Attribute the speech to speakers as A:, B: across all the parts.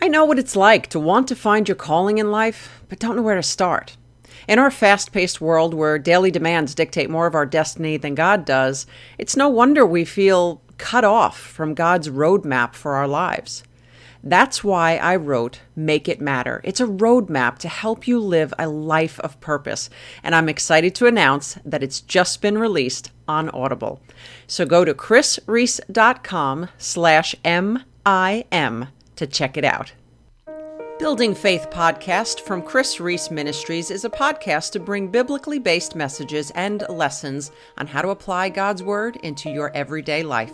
A: I know what it's like to want to find your calling in life, but don't know where to start. In our fast paced world where daily demands dictate more of our destiny than God does, it's no wonder we feel cut off from God's roadmap for our lives. That's why I wrote Make It Matter. It's a roadmap to help you live a life of purpose, and I'm excited to announce that it's just been released on Audible. So go to krisreece.com slash M-I-M to check it out. Building Faith podcast from Kris Reece Ministries is a podcast to bring biblically based messages and lessons on how to apply God's Word into your everyday life.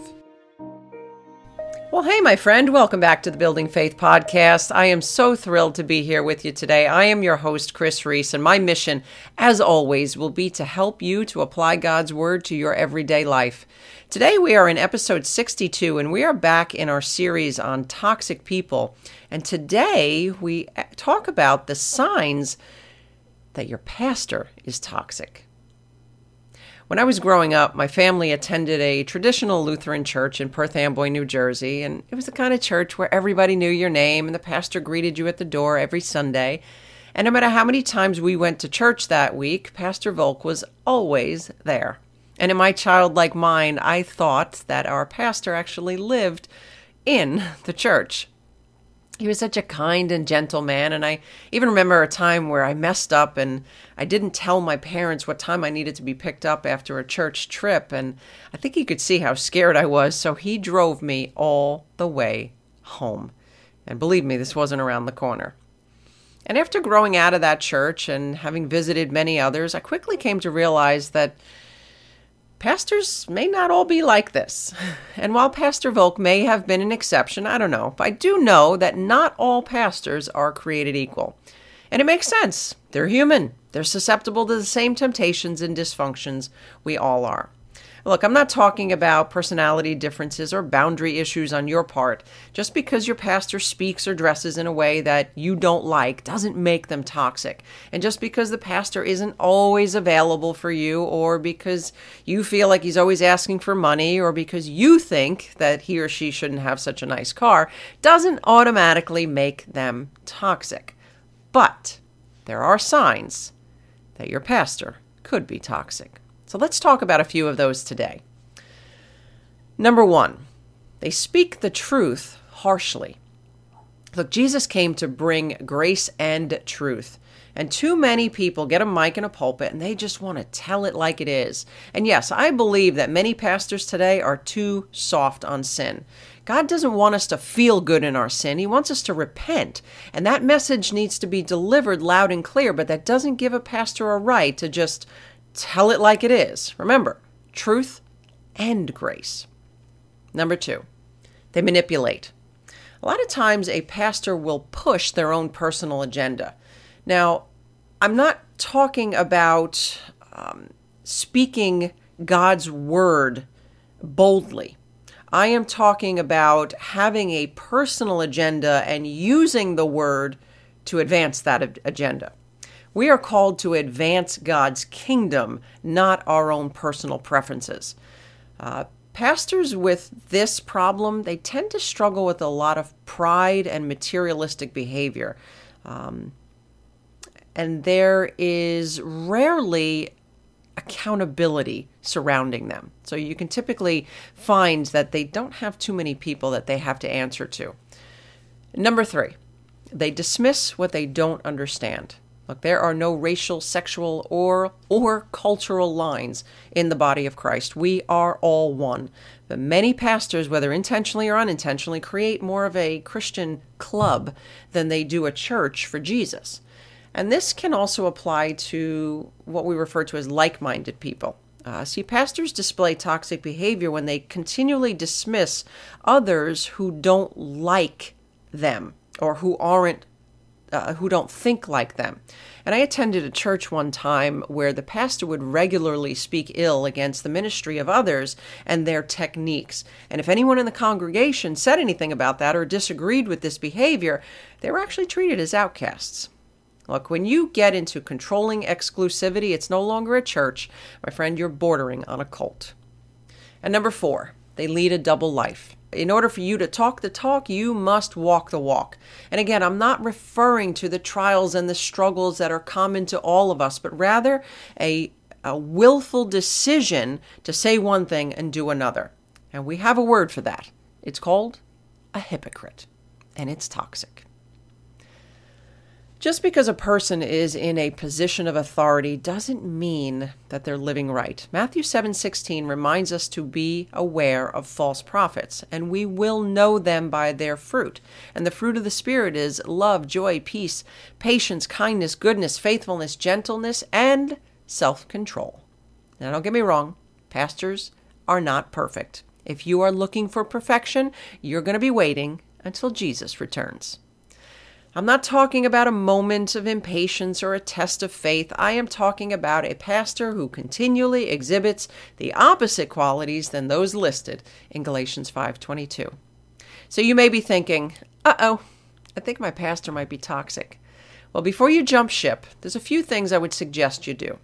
A: Well, hey, my friend, welcome back to the Building Faith podcast. I am so thrilled to be here with you today. I am your host, Kris Reece, and my mission, as always, will be to help you to apply God's Word to your everyday life. Today, we are in episode 62, and we are back in our series on toxic people. And today, we talk about the signs that your pastor is toxic. When I was growing up, my family attended a traditional Lutheran church in Perth Amboy, New Jersey, and it was the kind of church where everybody knew your name and the pastor greeted you at the door every Sunday. And no matter how many times we went to church that week, Pastor Volk was always there. And in my childlike mind, I thought that our pastor actually lived in the church he was such a kind and gentle man. And I even remember a time where I messed up and I didn't tell my parents what time I needed to be picked up after a church trip. And I think he could see how scared I was. So he drove me all the way home. And believe me, this wasn't around the corner. And after growing out of that church and having visited many others, I quickly came to realize that Pastors may not all be like this. And while Pastor Volk may have been an exception, I don't know, I do know that not all pastors are created equal. And it makes sense. They're human, they're susceptible to the same temptations and dysfunctions we all are. Look, I'm not talking about personality differences or boundary issues on your part. Just because your pastor speaks or dresses in a way that you don't like doesn't make them toxic. And just because the pastor isn't always available for you, or because you feel like he's always asking for money, or because you think that he or she shouldn't have such a nice car, doesn't automatically make them toxic. But there are signs that your pastor could be toxic. So let's talk about a few of those today. Number one, they speak the truth harshly. Look, Jesus came to bring grace and truth. And too many people get a mic and a pulpit and they just want to tell it like it is. And yes, I believe that many pastors today are too soft on sin. God doesn't want us to feel good in our sin. He wants us to repent. And that message needs to be delivered loud and clear, but that doesn't give a pastor a right to just Tell it like it is. Remember, truth and grace. Number two, they manipulate. A lot of times, a pastor will push their own personal agenda. Now, I'm not talking about um, speaking God's word boldly. I am talking about having a personal agenda and using the word to advance that agenda. We are called to advance God's kingdom, not our own personal preferences. Uh, pastors with this problem, they tend to struggle with a lot of pride and materialistic behavior. Um, and there is rarely accountability surrounding them. So you can typically find that they don't have too many people that they have to answer to. Number three, they dismiss what they don't understand. Look, there are no racial, sexual, or or cultural lines in the body of Christ. We are all one. But many pastors, whether intentionally or unintentionally, create more of a Christian club than they do a church for Jesus. And this can also apply to what we refer to as like minded people. Uh, see, pastors display toxic behavior when they continually dismiss others who don't like them or who aren't uh, who don't think like them. And I attended a church one time where the pastor would regularly speak ill against the ministry of others and their techniques. And if anyone in the congregation said anything about that or disagreed with this behavior, they were actually treated as outcasts. Look, when you get into controlling exclusivity, it's no longer a church. My friend, you're bordering on a cult. And number four, they lead a double life. In order for you to talk the talk, you must walk the walk. And again, I'm not referring to the trials and the struggles that are common to all of us, but rather a, a willful decision to say one thing and do another. And we have a word for that. It's called a hypocrite, and it's toxic. Just because a person is in a position of authority doesn't mean that they're living right. Matthew 7:16 reminds us to be aware of false prophets, and we will know them by their fruit. And the fruit of the spirit is love, joy, peace, patience, kindness, goodness, faithfulness, gentleness, and self-control. Now don't get me wrong, pastors are not perfect. If you are looking for perfection, you're going to be waiting until Jesus returns. I'm not talking about a moment of impatience or a test of faith. I am talking about a pastor who continually exhibits the opposite qualities than those listed in Galatians 5:22. So you may be thinking, "Uh-oh, I think my pastor might be toxic." Well, before you jump ship, there's a few things I would suggest you do.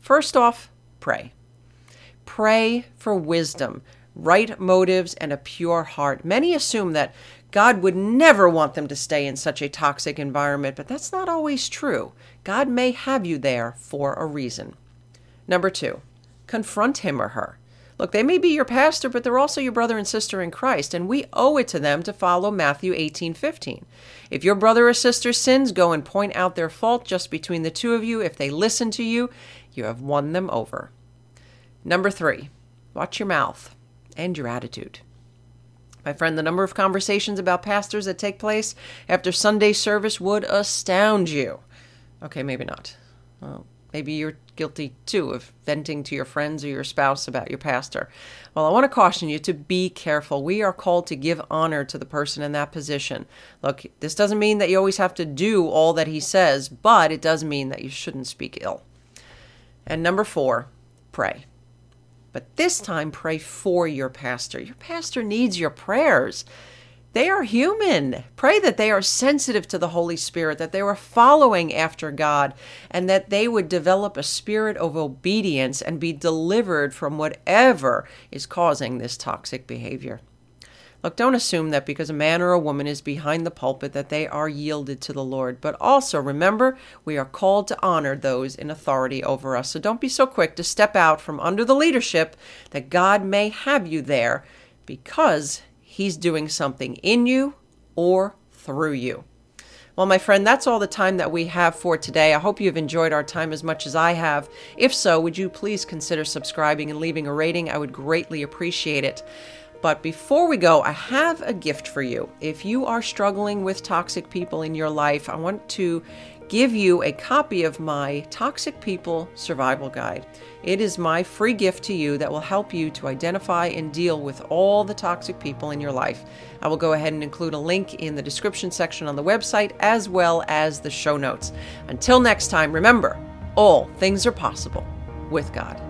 A: First off, pray. Pray for wisdom, right motives, and a pure heart. Many assume that God would never want them to stay in such a toxic environment, but that's not always true. God may have you there for a reason. Number two, confront him or her. Look, they may be your pastor, but they're also your brother and sister in Christ, and we owe it to them to follow Matthew 18 15. If your brother or sister sins, go and point out their fault just between the two of you. If they listen to you, you have won them over. Number three, watch your mouth and your attitude. My friend, the number of conversations about pastors that take place after Sunday service would astound you. Okay, maybe not. Well, maybe you're guilty too of venting to your friends or your spouse about your pastor. Well, I want to caution you to be careful. We are called to give honor to the person in that position. Look, this doesn't mean that you always have to do all that he says, but it does mean that you shouldn't speak ill. And number four, pray. But this time, pray for your pastor. Your pastor needs your prayers. They are human. Pray that they are sensitive to the Holy Spirit, that they are following after God, and that they would develop a spirit of obedience and be delivered from whatever is causing this toxic behavior. Look, don't assume that because a man or a woman is behind the pulpit that they are yielded to the Lord. But also remember, we are called to honor those in authority over us. So don't be so quick to step out from under the leadership that God may have you there because He's doing something in you or through you. Well, my friend, that's all the time that we have for today. I hope you've enjoyed our time as much as I have. If so, would you please consider subscribing and leaving a rating? I would greatly appreciate it. But before we go, I have a gift for you. If you are struggling with toxic people in your life, I want to give you a copy of my Toxic People Survival Guide. It is my free gift to you that will help you to identify and deal with all the toxic people in your life. I will go ahead and include a link in the description section on the website as well as the show notes. Until next time, remember, all things are possible with God.